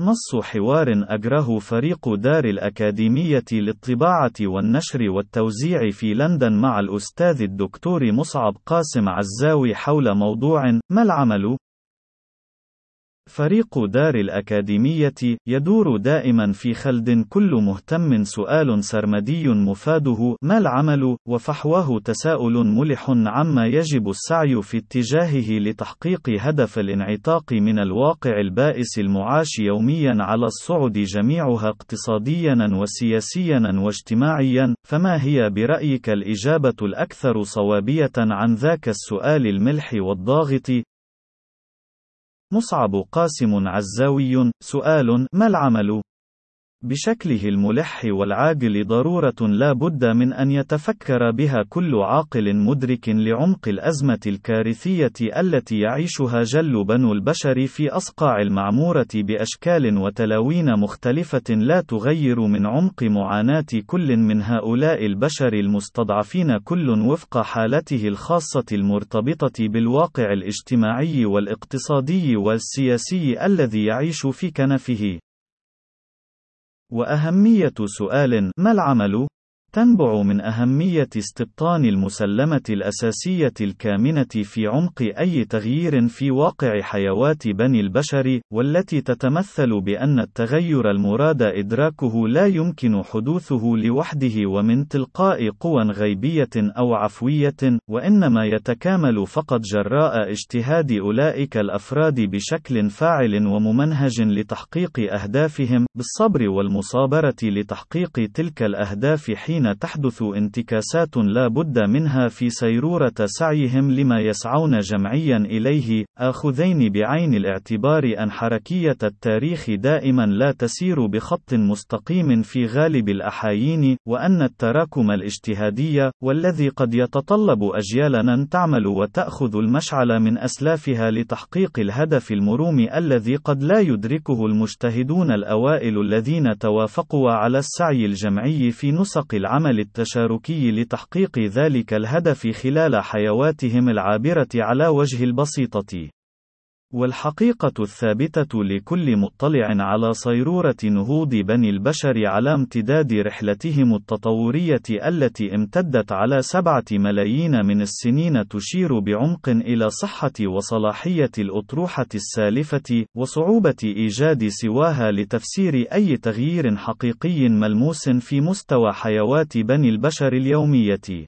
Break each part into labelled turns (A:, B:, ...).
A: نص حوار أجره فريق دار الأكاديمية للطباعة والنشر والتوزيع في لندن مع الأستاذ الدكتور مصعب قاسم عزاوي حول موضوع ما العمل؟ فريق دار الأكاديمية يدور دائما في خلد كل مهتم سؤال سرمدي مفاده ما العمل وفحواه تساؤل ملح عما يجب السعي في اتجاهه لتحقيق هدف الانعتاق من الواقع البائس المعاش يوميا على الصعد جميعها اقتصاديا وسياسيا واجتماعيا فما هي برأيك الإجابة الأكثر صوابية عن ذاك السؤال الملح والضاغط؟ مصعب قاسم عزاوي سؤال ما العمل؟ بشكله الملح والعاجل ضرورة لا بد من أن يتفكر بها كل عاقل مدرك لعمق الأزمة الكارثية التي يعيشها جل بنو البشر في أصقاع المعمورة بأشكال وتلاوين مختلفة لا تغير من عمق معاناة كل من هؤلاء البشر المستضعفين كل وفق حالته الخاصة المرتبطة بالواقع الاجتماعي والاقتصادي والسياسي الذي يعيش في كنفه. وأهمية سؤال ما العمل؟ تنبع من أهمية استبطان المسلمة الأساسية الكامنة في عمق أي تغيير في واقع حيوات بني البشر، والتي تتمثل بأن التغير المراد إدراكه لا يمكن حدوثه لوحده ومن تلقاء قوى غيبية أو عفوية، وإنما يتكامل فقط جراء اجتهاد أولئك الأفراد بشكل فاعل وممنهج لتحقيق أهدافهم، بالصبر والمصابرة لتحقيق تلك الأهداف حين حين تحدث انتكاسات لا بد منها في سيرورة سعيهم لما يسعون جمعيا إليه، آخذين بعين الاعتبار أن حركية التاريخ دائما لا تسير بخط مستقيم في غالب الأحايين، وأن التراكم الاجتهادي، والذي قد يتطلب أجيالا تعمل وتأخذ المشعل من أسلافها لتحقيق الهدف المروم الذي قد لا يدركه المجتهدون الأوائل الذين توافقوا على السعي الجمعي في نسق العالم. العمل التشاركي لتحقيق ذلك الهدف خلال حيواتهم العابرة على وجه البسيطة. والحقيقة الثابتة لكل مطلع على صيرورة نهوض بني البشر على امتداد رحلتهم التطورية التي امتدت على سبعة ملايين من السنين تشير بعمق إلى صحة وصلاحية الأطروحة السالفة، وصعوبة إيجاد سواها لتفسير أي تغيير حقيقي ملموس في مستوى حيوات بني البشر اليومية.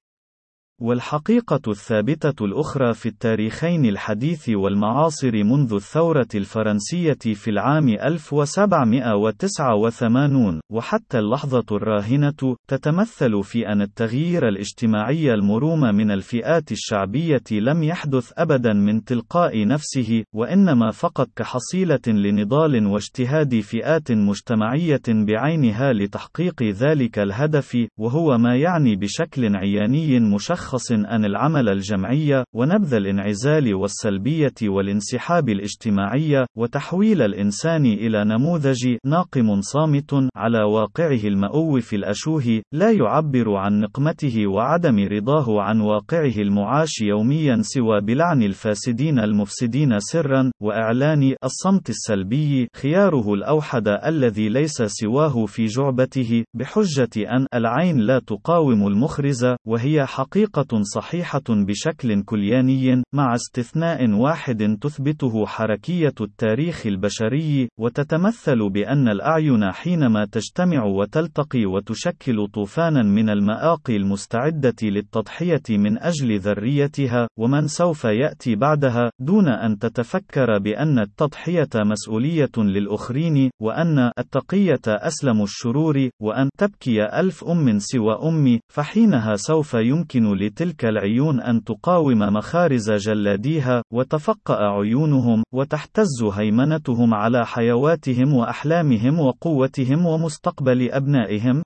A: والحقيقة الثابتة الأخرى في التاريخين الحديث والمعاصر منذ الثورة الفرنسية في العام 1789 وحتى اللحظة الراهنة تتمثل في أن التغيير الاجتماعي المروم من الفئات الشعبية لم يحدث أبدا من تلقاء نفسه وإنما فقط كحصيلة لنضال واجتهاد فئات مجتمعية بعينها لتحقيق ذلك الهدف وهو ما يعني بشكل عياني مشخص ملخص أن العمل الجمعي، ونبذ الانعزال والسلبية والانسحاب الاجتماعي، وتحويل الإنسان إلى نموذج ناقم صامت على واقعه المؤوف الأشوه، لا يعبر عن نقمته وعدم رضاه عن واقعه المعاش يوميا سوى بلعن الفاسدين المفسدين سرا، وإعلان الصمت السلبي خياره الأوحد الذي ليس سواه في جعبته، بحجة أن العين لا تقاوم المخرز، وهي حقيقة حقيقة صحيحة بشكل كلياني، مع استثناء واحد تثبته حركية التاريخ البشري، وتتمثل بأن الأعين حينما تجتمع وتلتقي وتشكل طوفانا من المآقي المستعدة للتضحية من أجل ذريتها، ومن سوف يأتي بعدها، دون أن تتفكر بأن التضحية مسؤولية للأخرين، وأن التقية أسلم الشرور، وأن تبكي ألف أم سوى أمي، فحينها سوف يمكن لتلك العيون أن تقاوم مخارز جلاديها، وتفقأ عيونهم، وتحتز هيمنتهم على حيواتهم وأحلامهم وقوتهم ومستقبل أبنائهم،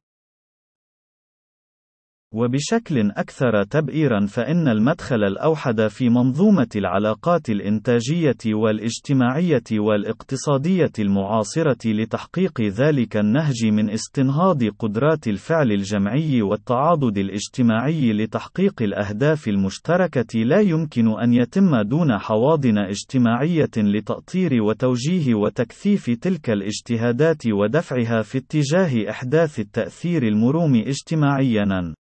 A: وبشكل أكثر تبئيرا فإن المدخل الأوحد في منظومة العلاقات الإنتاجية والاجتماعية والاقتصادية المعاصرة لتحقيق ذلك النهج من استنهاض قدرات الفعل الجمعي والتعاضد الاجتماعي لتحقيق الأهداف المشتركة لا يمكن أن يتم دون حواضن اجتماعية لتأطير وتوجيه وتكثيف تلك الاجتهادات ودفعها في اتجاه إحداث التأثير المروم اجتماعيًا.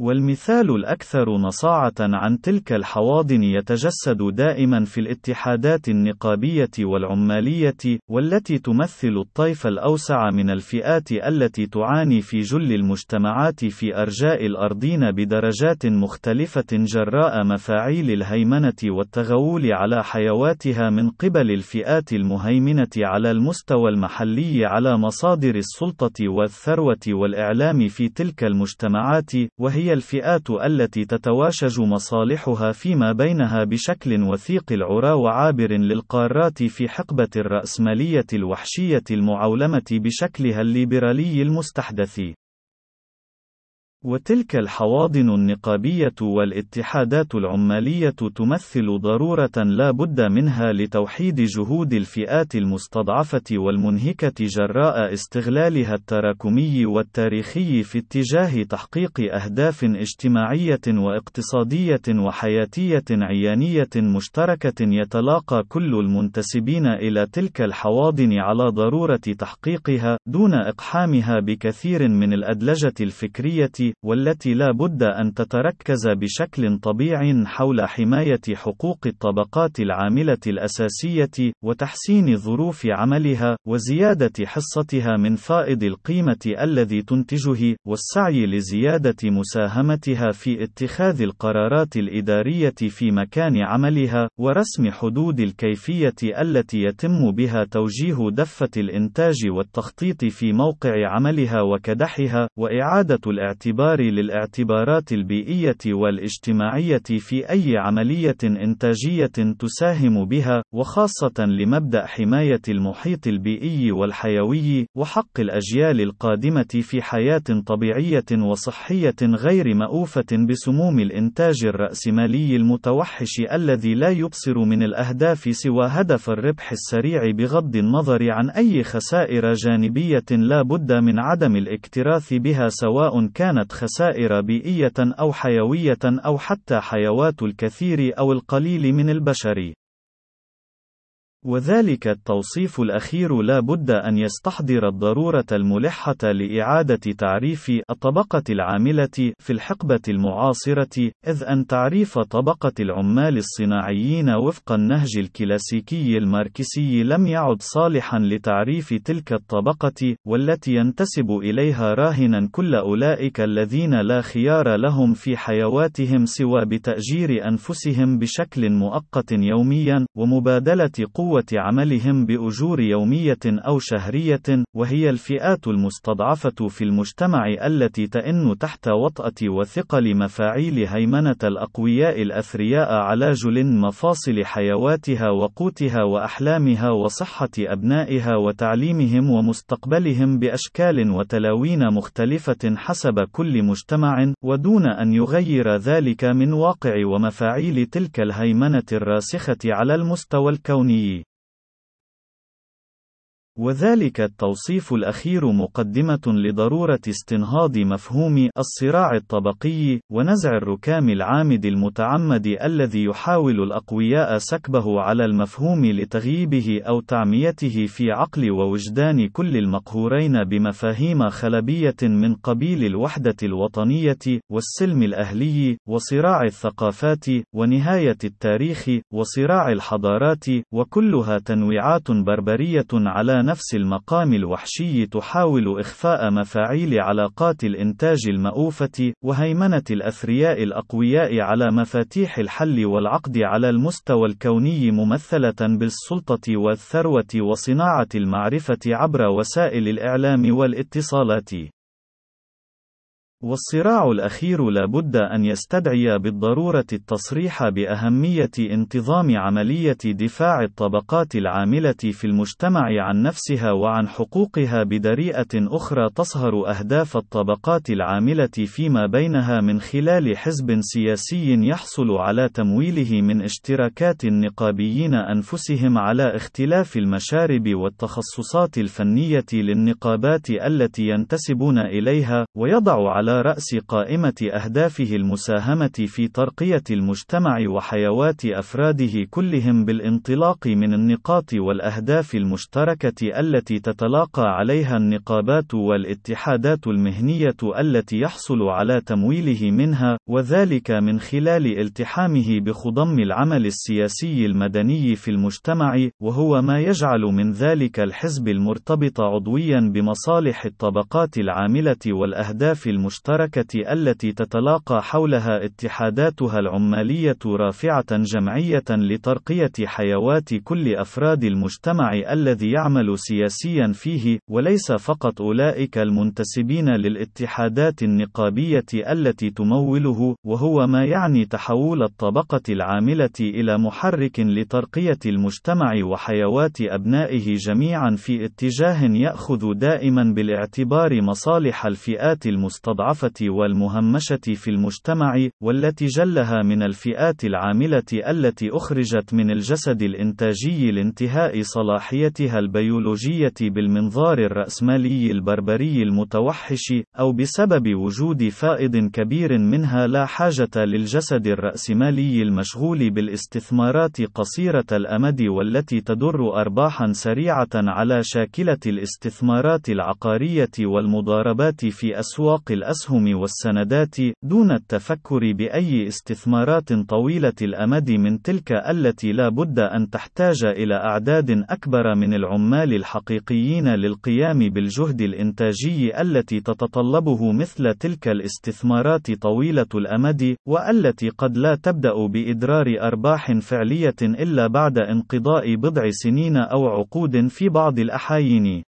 A: والمثال الأكثر نصاعة عن تلك الحواضن يتجسد دائما في الاتحادات النقابية والعمالية، والتي تمثل الطيف الأوسع من الفئات التي تعاني في جل المجتمعات في أرجاء الأرضين بدرجات مختلفة جراء مفاعيل الهيمنة والتغول على حيواتها من قبل الفئات المهيمنة على المستوى المحلي على مصادر السلطة والثروة والإعلام في تلك المجتمعات، وهي الفئات التي تتواشج مصالحها فيما بينها بشكل وثيق العرى وعابر للقارات في حقبة الرأسمالية الوحشية المعولمة بشكلها الليبرالي المستحدث. وتلك الحواضن النقابية والاتحادات العمالية تمثل ضرورة لا بد منها لتوحيد جهود الفئات المستضعفة والمنهكة جراء استغلالها التراكمي والتاريخي في اتجاه تحقيق أهداف اجتماعية واقتصادية وحياتية عيانية مشتركة يتلاقى كل المنتسبين إلى تلك الحواضن على ضرورة تحقيقها، دون إقحامها بكثير من الأدلجة الفكرية والتي لا بد أن تتركز بشكل طبيعي حول حماية حقوق الطبقات العاملة الأساسية، وتحسين ظروف عملها، وزيادة حصتها من فائض القيمة الذي تنتجه، والسعي لزيادة مساهمتها في اتخاذ القرارات الإدارية في مكان عملها، ورسم حدود الكيفية التي يتم بها توجيه دفة الإنتاج والتخطيط في موقع عملها وكدحها، وإعادة الاعتبار الاعتبار للاعتبارات البيئية والاجتماعية في أي عملية إنتاجية تساهم بها، وخاصة لمبدأ حماية المحيط البيئي والحيوي، وحق الأجيال القادمة في حياة طبيعية وصحية غير مؤوفة بسموم الإنتاج الرأسمالي المتوحش الذي لا يبصر من الأهداف سوى هدف الربح السريع بغض النظر عن أي خسائر جانبية لا بد من عدم الاكتراث بها سواء كانت خسائر بيئية أو حيوية أو حتى حيوات الكثير أو القليل من البشر. وذلك التوصيف الأخير لا بد أن يستحضر الضرورة الملحة لإعادة تعريف الطبقة العاملة في الحقبة المعاصرة، إذ أن تعريف طبقة العمال الصناعيين وفق النهج الكلاسيكي الماركسي لم يعد صالحا لتعريف تلك الطبقة، والتي ينتسب إليها راهنا كل أولئك الذين لا خيار لهم في حيواتهم سوى بتأجير أنفسهم بشكل مؤقت يوميا، ومبادلة قوة قوة عملهم بأجور يومية أو شهرية، وهي الفئات المستضعفة في المجتمع التي تئن تحت وطأة وثقل مفاعيل هيمنة الأقوياء الأثرياء على جل مفاصل حيواتها وقوتها وأحلامها وصحة أبنائها وتعليمهم ومستقبلهم بأشكال وتلاوين مختلفة حسب كل مجتمع، ودون أن يغير ذلك من واقع ومفاعيل تلك الهيمنة الراسخة على المستوى الكوني. وذلك التوصيف الأخير مقدمة لضرورة استنهاض مفهوم الصراع الطبقي، ونزع الركام العامد المتعمد الذي يحاول الأقوياء سكبه على المفهوم لتغييبه أو تعميته في عقل ووجدان كل المقهورين بمفاهيم خلبية من قبيل الوحدة الوطنية، والسلم الأهلي، وصراع الثقافات، ونهاية التاريخ، وصراع الحضارات، وكلها تنويعات بربرية على نفس المقام الوحشي تحاول إخفاء مفاعيل علاقات الإنتاج المؤوفة، وهيمنة الأثرياء الأقوياء على مفاتيح الحل والعقد على المستوى الكوني ممثلة بالسلطة والثروة وصناعة المعرفة عبر وسائل الإعلام والاتصالات. والصراع الأخير لا بد أن يستدعي بالضرورة التصريح بأهمية انتظام عملية دفاع الطبقات العاملة في المجتمع عن نفسها وعن حقوقها بدريئة أخرى تصهر أهداف الطبقات العاملة فيما بينها من خلال حزب سياسي يحصل على تمويله من اشتراكات النقابيين أنفسهم على اختلاف المشارب والتخصصات الفنية للنقابات التي ينتسبون إليها، ويضع على رأس قائمة أهدافه المساهمة في ترقية المجتمع وحيوات أفراده كلهم بالانطلاق من النقاط والأهداف المشتركة التي تتلاقى عليها النقابات والاتحادات المهنية التي يحصل على تمويله منها، وذلك من خلال التحامه بخضم العمل السياسي المدني في المجتمع، وهو ما يجعل من ذلك الحزب المرتبط عضويا بمصالح الطبقات العاملة والأهداف المشتركة المشتركة التي تتلاقى حولها اتحاداتها العمالية رافعة جمعية لترقية حيوات كل أفراد المجتمع الذي يعمل سياسيا فيه، وليس فقط أولئك المنتسبين للاتحادات النقابية التي تموله، وهو ما يعني تحول الطبقة العاملة إلى محرك لترقية المجتمع وحيوات أبنائه جميعا في اتجاه يأخذ دائما بالاعتبار مصالح الفئات المستضعفة. المستضعفة والمهمشة في المجتمع، والتي جلها من الفئات العاملة التي أخرجت من الجسد الإنتاجي لانتهاء صلاحيتها البيولوجية بالمنظار الرأسمالي البربري المتوحش، أو بسبب وجود فائض كبير منها لا حاجة للجسد الرأسمالي المشغول بالاستثمارات قصيرة الأمد والتي تدر أرباحا سريعة على شاكلة الاستثمارات العقارية والمضاربات في أسواق الأسهم. الأسهم والسندات، دون التفكر بأي استثمارات طويلة الأمد من تلك التي لا بد أن تحتاج إلى أعداد أكبر من العمال الحقيقيين للقيام بالجهد الإنتاجي التي تتطلبه مثل تلك الاستثمارات طويلة الأمد، والتي قد لا تبدأ بإدرار أرباح فعلية إلا بعد انقضاء بضع سنين أو عقود في بعض الأحايين.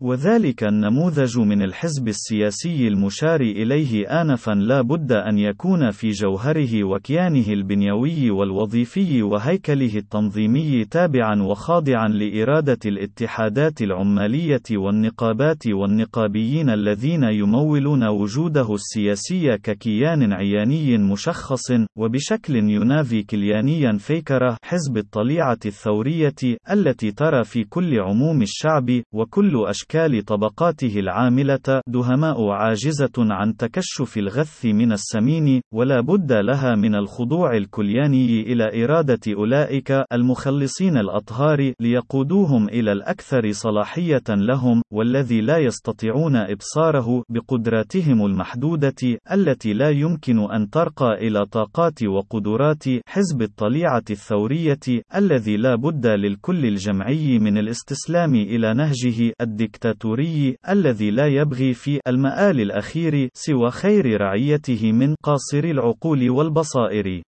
A: وذلك النموذج من الحزب السياسي المشار إليه آنفا لا بد أن يكون في جوهره وكيانه البنيوي والوظيفي وهيكله التنظيمي تابعا وخاضعا لإرادة الاتحادات العمالية والنقابات والنقابيين الذين يمولون وجوده السياسي ككيان عياني مشخص وبشكل ينافي كليانيا فيكرة حزب الطليعة الثورية التي ترى في كل عموم الشعب وكل أشكال أشكال طبقاته العاملة دهماء عاجزة عن تكشف الغث من السمين ولا بد لها من الخضوع الكلياني إلى إرادة أولئك المخلصين الأطهار ليقودوهم إلى الأكثر صلاحية لهم والذي لا يستطيعون إبصاره بقدراتهم المحدودة التي لا يمكن أن ترقى إلى طاقات وقدرات حزب الطليعة الثورية الذي لا بد للكل الجمعي من الاستسلام إلى نهجه الدكتاتوري. الدكتاتوري الذي لا يبغي في المآل الأخير سوى خير رعيته من قاصر العقول والبصائر.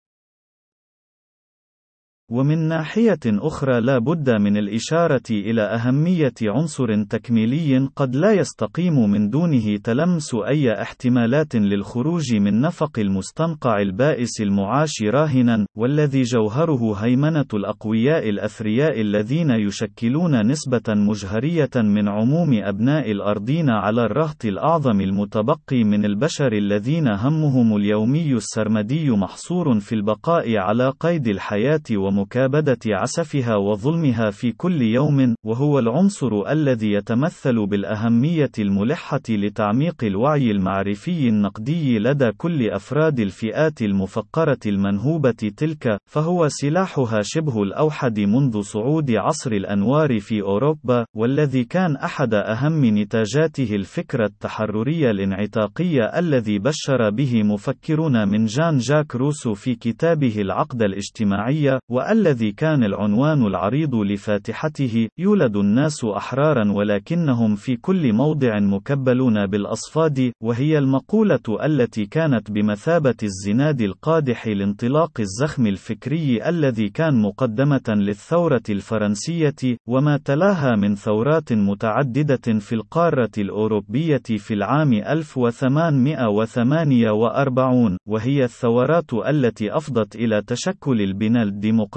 A: ومن ناحية أخرى لا بد من الإشارة إلى أهمية عنصر تكميلي قد لا يستقيم من دونه تلمس أي احتمالات للخروج من نفق المستنقع البائس المعاش راهنا، والذي جوهره هيمنة الأقوياء الأثرياء الذين يشكلون نسبة مجهرية من عموم أبناء الأرضين على الرهط الأعظم المتبقي من البشر الذين همهم اليومي السرمدي محصور في البقاء على قيد الحياة وم ومكابدة عسفها وظلمها في كل يوم، وهو العنصر الذي يتمثل بالأهمية الملحة لتعميق الوعي المعرفي النقدي لدى كل أفراد الفئات المفقرة المنهوبة تلك، فهو سلاحها شبه الأوحد منذ صعود عصر الأنوار في أوروبا، والذي كان أحد أهم نتاجاته الفكر التحرري الانعتاقي الذي بشر به مفكرون من جان جاك روسو في كتابه العقد الاجتماعي، و والذي كان العنوان العريض لفاتحته يولد الناس أحرارا ولكنهم في كل موضع مكبلون بالأصفاد وهي المقولة التي كانت بمثابة الزناد القادح لانطلاق الزخم الفكري الذي كان مقدمة للثورة الفرنسية وما تلاها من ثورات متعددة في القارة الأوروبية في العام 1848 وهي الثورات التي أفضت إلى تشكل البناء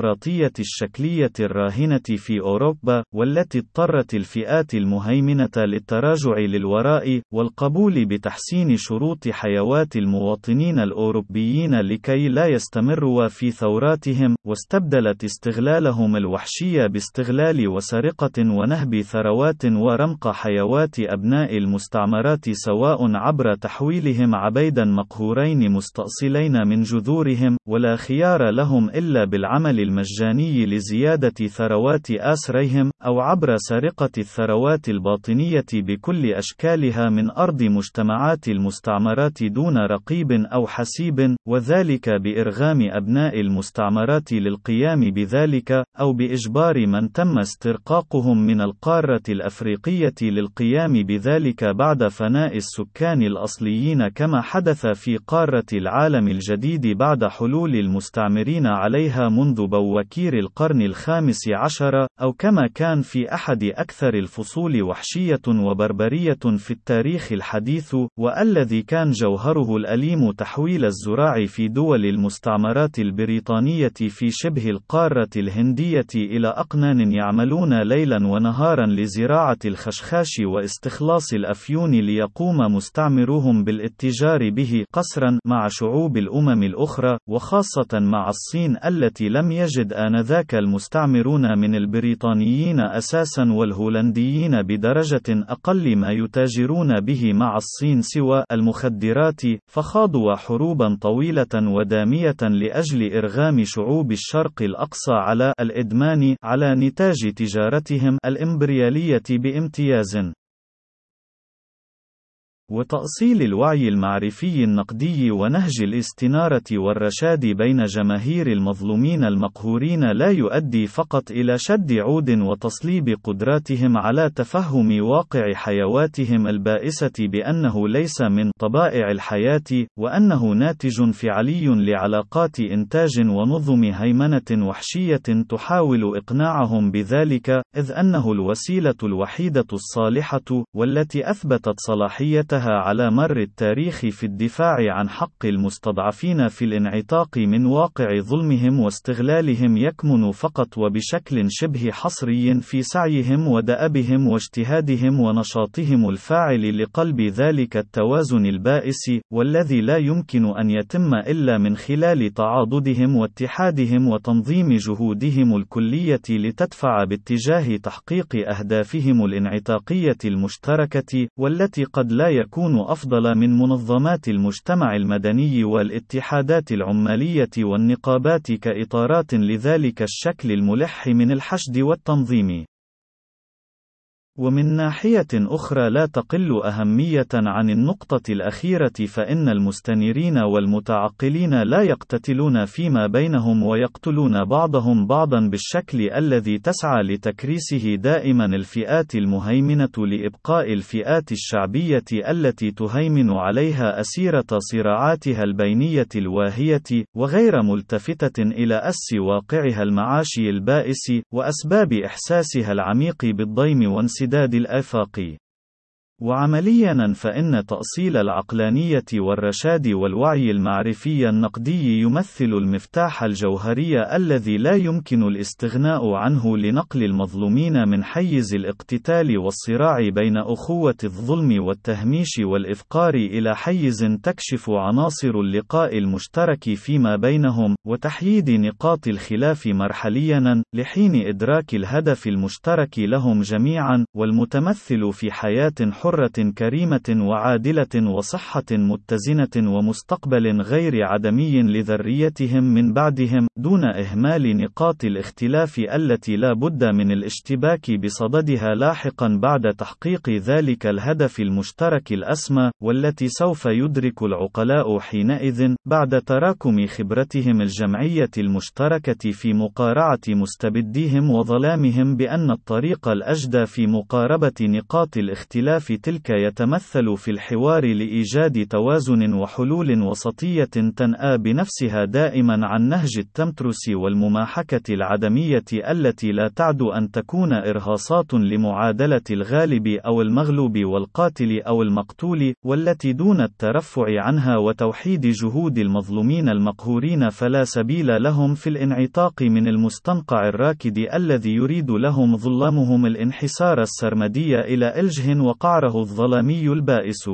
A: الديمقراطية الشكلية الراهنة في أوروبا والتي اضطرت الفئات المهيمنة للتراجع للوراء والقبول بتحسين شروط حياة المواطنين الأوروبيين لكي لا يستمروا في ثوراتهم واستبدلت استغلالهم الوحشي باستغلال وسرقة ونهب ثروات ورمق حيوات أبناء المستعمرات سواء عبر تحويلهم عبيدا مقهورين مستأصلين من جذورهم ولا خيار لهم إلا بالعمل المجاني لزيادة ثروات آسريهم أو عبر سرقة الثروات الباطنية بكل أشكالها من أرض مجتمعات المستعمرات دون رقيب أو حسيب وذلك بإرغام أبناء المستعمرات للقيام بذلك أو بإجبار من تم استرقاقهم من القارة الأفريقية للقيام بذلك بعد فناء السكان الأصليين كما حدث في قارة العالم الجديد بعد حلول المستعمرين عليها منذ بوكير القرن الخامس عشر أو كما كان في أحد أكثر الفصول وحشية وبربرية في التاريخ الحديث والذي كان جوهره الأليم تحويل الزراع في دول المستعمرات البريطانية في شبه القارة الهندية إلى أقنان يعملون ليلا ونهارا لزراعة الخشخاش واستخلاص الأفيون ليقوم مستعمروهم بالاتجار به قسرا مع شعوب الأمم الأخرى وخاصة مع الصين التي لم يجد آنذاك المستعمرون من البريطانيين أساسا والهولنديين بدرجة أقل ما يتاجرون به مع الصين سوى المخدرات فخاضوا حروبا طويلة ودامية لأجل إرغام شعوب الشرق الأقصى على الإدمان على نتاج تجارتهم الإمبريالية بامتياز. وتأصيل الوعي المعرفي النقدي ونهج الاستنارة والرشاد بين جماهير المظلومين المقهورين لا يؤدي فقط إلى شد عود وتصليب قدراتهم على تفهم واقع حيواتهم البائسة بأنه ليس من طبائع الحياة، وأنه ناتج فعلي لعلاقات إنتاج ونظم هيمنة وحشية تحاول إقناعهم بذلك، إذ أنه الوسيلة الوحيدة الصالحة، والتي أثبتت صلاحيتها لها على مر التاريخ في الدفاع عن حق المستضعفين في الانعتاق من واقع ظلمهم واستغلالهم يكمن فقط وبشكل شبه حصري في سعيهم ودأبهم واجتهادهم ونشاطهم الفاعل لقلب ذلك التوازن البائس والذي لا يمكن أن يتم إلا من خلال تعاضدهم واتحادهم وتنظيم جهودهم الكلية لتدفع باتجاه تحقيق أهدافهم الانعتاقية المشتركة والتي قد لا يكون تكون أفضل من منظمات المجتمع المدني والاتحادات العمالية والنقابات كإطارات لذلك الشكل الملح من الحشد والتنظيم. ومن ناحية أخرى لا تقل أهمية عن النقطة الأخيرة فإن المستنيرين والمتعقلين لا يقتتلون فيما بينهم ويقتلون بعضهم بعضا بالشكل الذي تسعى لتكريسه دائما الفئات المهيمنة لإبقاء الفئات الشعبية التي تهيمن عليها أسيرة صراعاتها البينية الواهية، وغير ملتفتة إلى أس واقعها المعاشي البائس، وأسباب إحساسها العميق بالضيم وانسداد امتداد الآفاق. وعمليا فإن تأصيل العقلانية والرشاد والوعي المعرفي النقدي يمثل المفتاح الجوهري الذي لا يمكن الاستغناء عنه لنقل المظلومين من حيز الاقتتال والصراع بين أخوة الظلم والتهميش والإفقار إلى حيز تكشف عناصر اللقاء المشترك فيما بينهم، وتحييد نقاط الخلاف مرحليا، لحين إدراك الهدف المشترك لهم جميعا، والمتمثل في حياة حرة حرة كريمة وعادلة وصحة متزنة ومستقبل غير عدمي لذريتهم من بعدهم، دون إهمال نقاط الاختلاف التي لا بد من الاشتباك بصددها لاحقا بعد تحقيق ذلك الهدف المشترك الأسمى، والتي سوف يدرك العقلاء حينئذ، بعد تراكم خبرتهم الجمعية المشتركة في مقارعة مستبديهم وظلامهم بأن الطريق الأجدى في مقاربة نقاط الاختلاف تلك يتمثل في الحوار لإيجاد توازن وحلول وسطية تنأى بنفسها دائما عن نهج التمترس والمماحكة العدمية التي لا تعد أن تكون إرهاصات لمعادلة الغالب أو المغلوب والقاتل أو المقتول، والتي دون الترفع عنها وتوحيد جهود المظلومين المقهورين فلا سبيل لهم في الانعتاق من المستنقع الراكد الذي يريد لهم ظلامهم الانحسار السرمدي إلى إلجه وقعره الظلامي البائس.